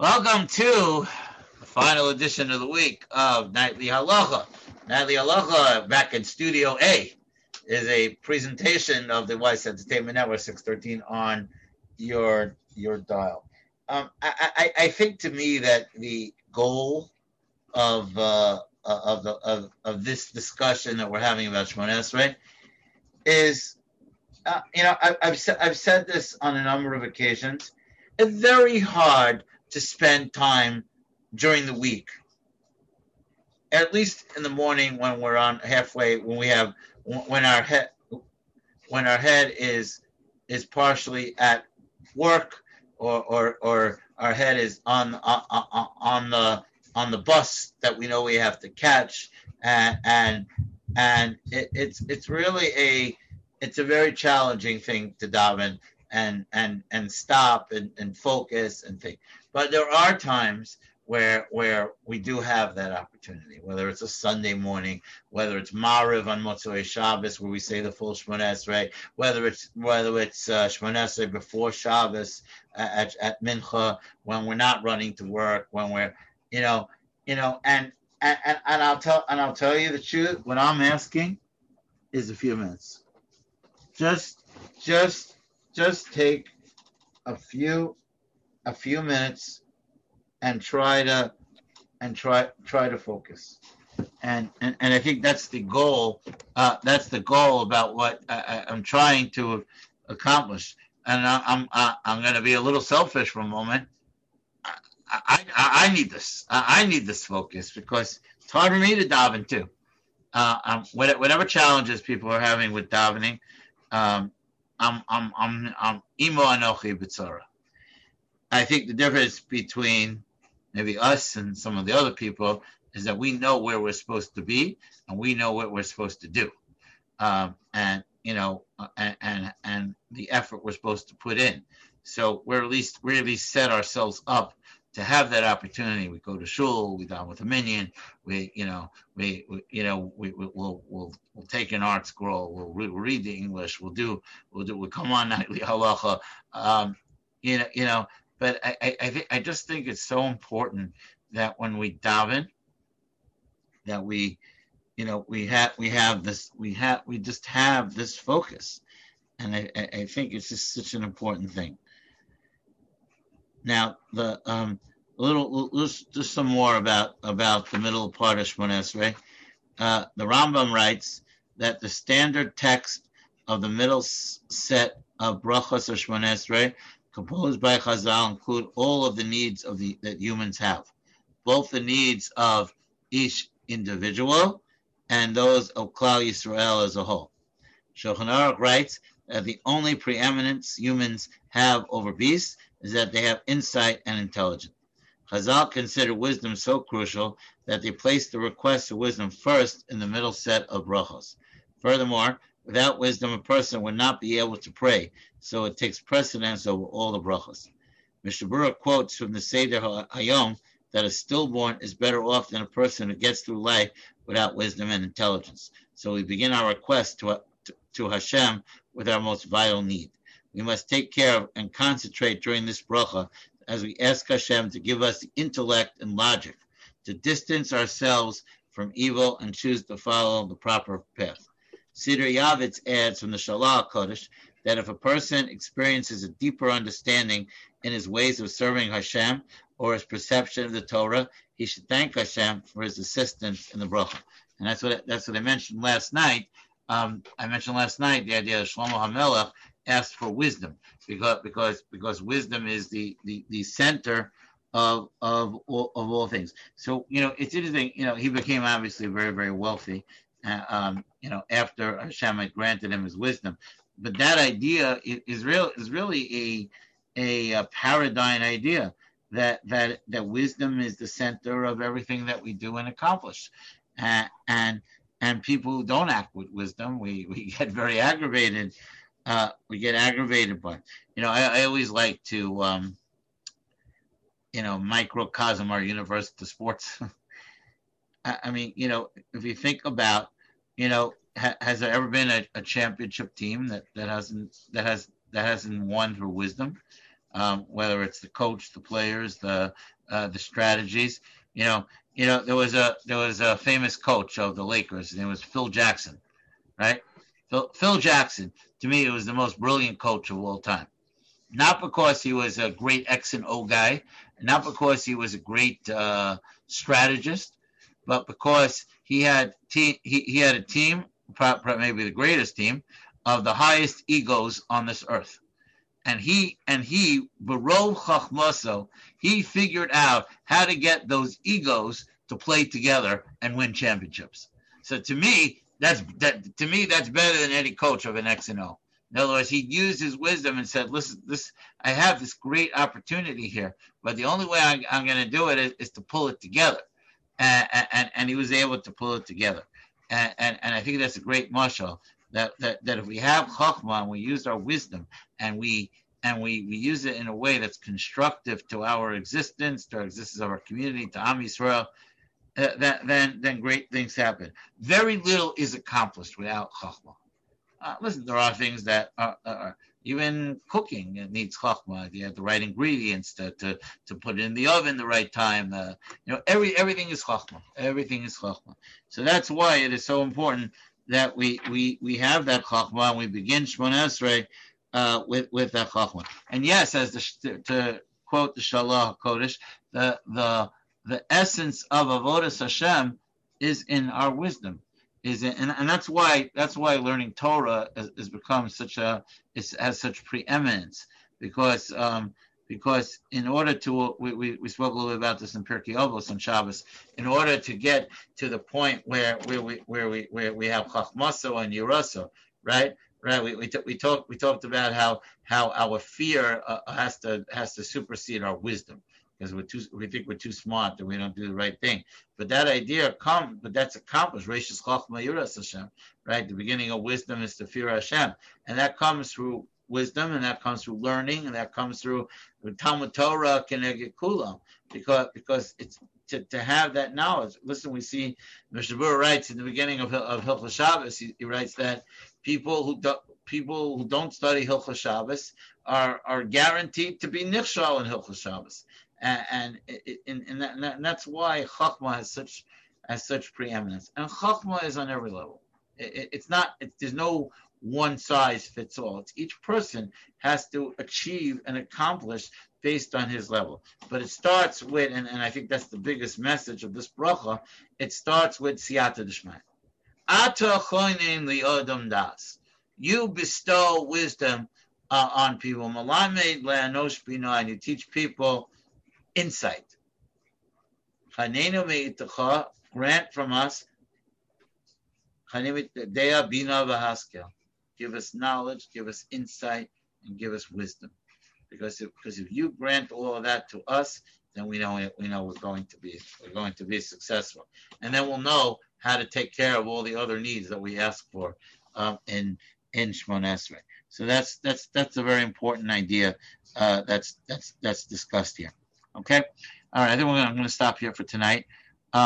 Welcome to the final edition of the week of Nightly Halacha. Nightly Halacha, back in Studio A, is a presentation of the Weiss Entertainment Network 613 on your your dial. Um, I, I, I think to me that the goal of uh, of the of, of this discussion that we're having about Shemon Esrei is, uh, you know, I, I've said I've said this on a number of occasions. It's very hard to spend time during the week, at least in the morning when we're on halfway when we have when our head when our head is is partially at work or or, or our head is on, on on the on the bus that we know we have to catch and and and it, it's it's really a it's a very challenging thing to daven and and and stop and, and focus and think. But there are times where where we do have that opportunity, whether it's a Sunday morning, whether it's Mariv on Motzei Shabbos, where we say the full Shemon Esrei, whether it's whether it's uh, Shemon Esrei before Shabbos at, at Mincha, when we're not running to work, when we're, you know, you know, and and, and, and I'll tell and I'll tell you the truth. What I'm asking is a few minutes. Just just just take a few a few minutes and try to and try try to focus and and, and i think that's the goal uh, that's the goal about what I, am trying to accomplish and I, i'm I, am i am going to be a little selfish for a moment I, I, I need this. I need this focus because it's hard for me to daven too. Uh, um, whatever challenges people are having with davening, um, I'm I'm I'm I'm imo anochi. I think the difference between maybe us and some of the other people is that we know where we're supposed to be and we know what we're supposed to do, um, and you know, and, and and the effort we're supposed to put in. So we're at least really set ourselves up to have that opportunity. We go to shul, we daven with a minyan, we, you know, we, we you know, we, we, will we'll, we'll take an ArtScroll, we'll, re- we'll read the English, we'll do, we'll do, we'll come on nightly halacha, um, you know, you know, but I, I, I, th- I just think it's so important that when we daven, that we, you know, we have, we have this, we have, we just have this focus. And I, I think it's just such an important thing. Now, the um, little just, some more about about the middle part of Shemon Esrei. Uh, the Rambam writes that the standard text of the middle set of brachas of Shemon Esrei, composed by Chazal, include all of the needs of the that humans have, both the needs of each individual and those of Klal Yisrael as a whole. Shulchan Aruch writes that the only preeminence humans have over beasts is that they have insight and intelligence. Chazal considered wisdom so crucial that they placed the request of wisdom first in the middle set of brachos. Furthermore, without wisdom, a person would not be able to pray, so it takes precedence over all the brachos. Mr. Quotes from the Seder Hayom that a stillborn is better off than a person who gets through life without wisdom and intelligence. So we begin our request to, to, to Hashem with our most vital need we must take care of and concentrate during this bracha as we ask Hashem to give us the intellect and logic to distance ourselves from evil and choose to follow the proper path. Siddur Yavitz adds from the Shalah Kodesh that if a person experiences a deeper understanding in his ways of serving Hashem or his perception of the Torah, he should thank Hashem for his assistance in the bracha. And that's what that's what I mentioned last night. Um, I mentioned last night the idea of Shlomo HaMelech asked for wisdom because because because wisdom is the the, the center of of all, of all things. So you know it's interesting. You know he became obviously very very wealthy. Uh, um, you know after Hashem had granted him his wisdom, but that idea is real is really a, a a paradigm idea that that that wisdom is the center of everything that we do and accomplish, uh, and and people who don't act with wisdom, we we get very aggravated uh, we get aggravated by. You know, I, I always like to, um, you know, microcosm our universe to sports. I, mean, you know, if you think about, you know, ha, has there ever been a, a, championship team that, that hasn't that has that hasn't won through wisdom? um, whether it's the coach, the players, the uh, the strategies. You know, you know there was a there was a famous coach of the Lakers. His name was Phil Jackson, right? Phil, Phil Jackson. To me, it was the most brilliant coach of all time. Not because he was a great X and O guy, not because he was a great uh, strategist, but because he had te- he, he had a team, maybe the greatest team, of the highest egos on this earth. And he and he Barov Chachmaso, he figured out how to get those egos to play together and win championships. So to me, that's that to me that's better than any coach of an X and O. In other words, he used his wisdom and said, "Listen, this I have this great opportunity here, but the only way I, am going to do it is, is, to pull it together." And, and, he was able to pull it together, and, and, and I think that's a great mashal. That, that that if we have chachma and we use our wisdom and we and we, we use it in a way that's constructive to our existence, to our existence of our community, to Am Yisrael, uh, that, then then great things happen. Very little is accomplished without chachma. Uh, listen, there are things that are, are even cooking it needs chachma. You have the right ingredients to, to, to put it in the oven the right time. Uh, you know, every everything is chachma. Everything is chachma. So that's why it is so important that we we we have that chachma and we begin Shmon Esrei uh, with with that chachma. And yes, as the, to quote the Shalah Kodesh, the the the essence of avodas Hashem is in our wisdom is and, and that's why that's why learning Torah has, has become such a it has such preeminence. Because um, because in order to we, we, we spoke a little bit about this in Pirkei Avos on Shabbos. In order to get to the point where where we where we where we have Chachmaso and Yiraso right? Right we we, t- we talked we talked about how how our fear uh, has to has to supersede our wisdom because we're too we think we're too smart that we don't do the right thing. But that idea come, but that's accomplished. Rashis Chachma Yuras Hashem, right? The beginning of wisdom is to fear Hashem, and that comes through wisdom, and that comes through learning, and that comes through Talmud Torah Keneged Kulam, because because it's to, to have that knowledge. Listen, we see Mishnah Berurah writes in the beginning of of Hilchos Shabbos, he, he writes that people who do, people who don't study Hilchos Shabbos are are guaranteed to be nichshal in Hilchos Shabbos and and, and, that, and, that's why Chachma has such has such preeminence. And Chachma is on every level. It, it's not. It, there's no one size fits all. It's each person has to achieve and accomplish based on his level. But it starts with, and, and I think that's the biggest message of this bracha. It starts with siyata d'shmai. Ata li odom das. You bestow wisdom uh, on people. Malamed le'anosh and you teach people insight. Grant from us Give us knowledge, give us insight, and give us wisdom. Because if, because if you grant all of that to us, then we know we know we're going to be we're going to be successful, and then we'll know how to take care of all the other needs that we ask for um, in in Shmon Esrei. So that's that's that's a very important idea uh, that's that's that's discussed here. Okay. All right. I think I'm going to stop here for tonight. Um,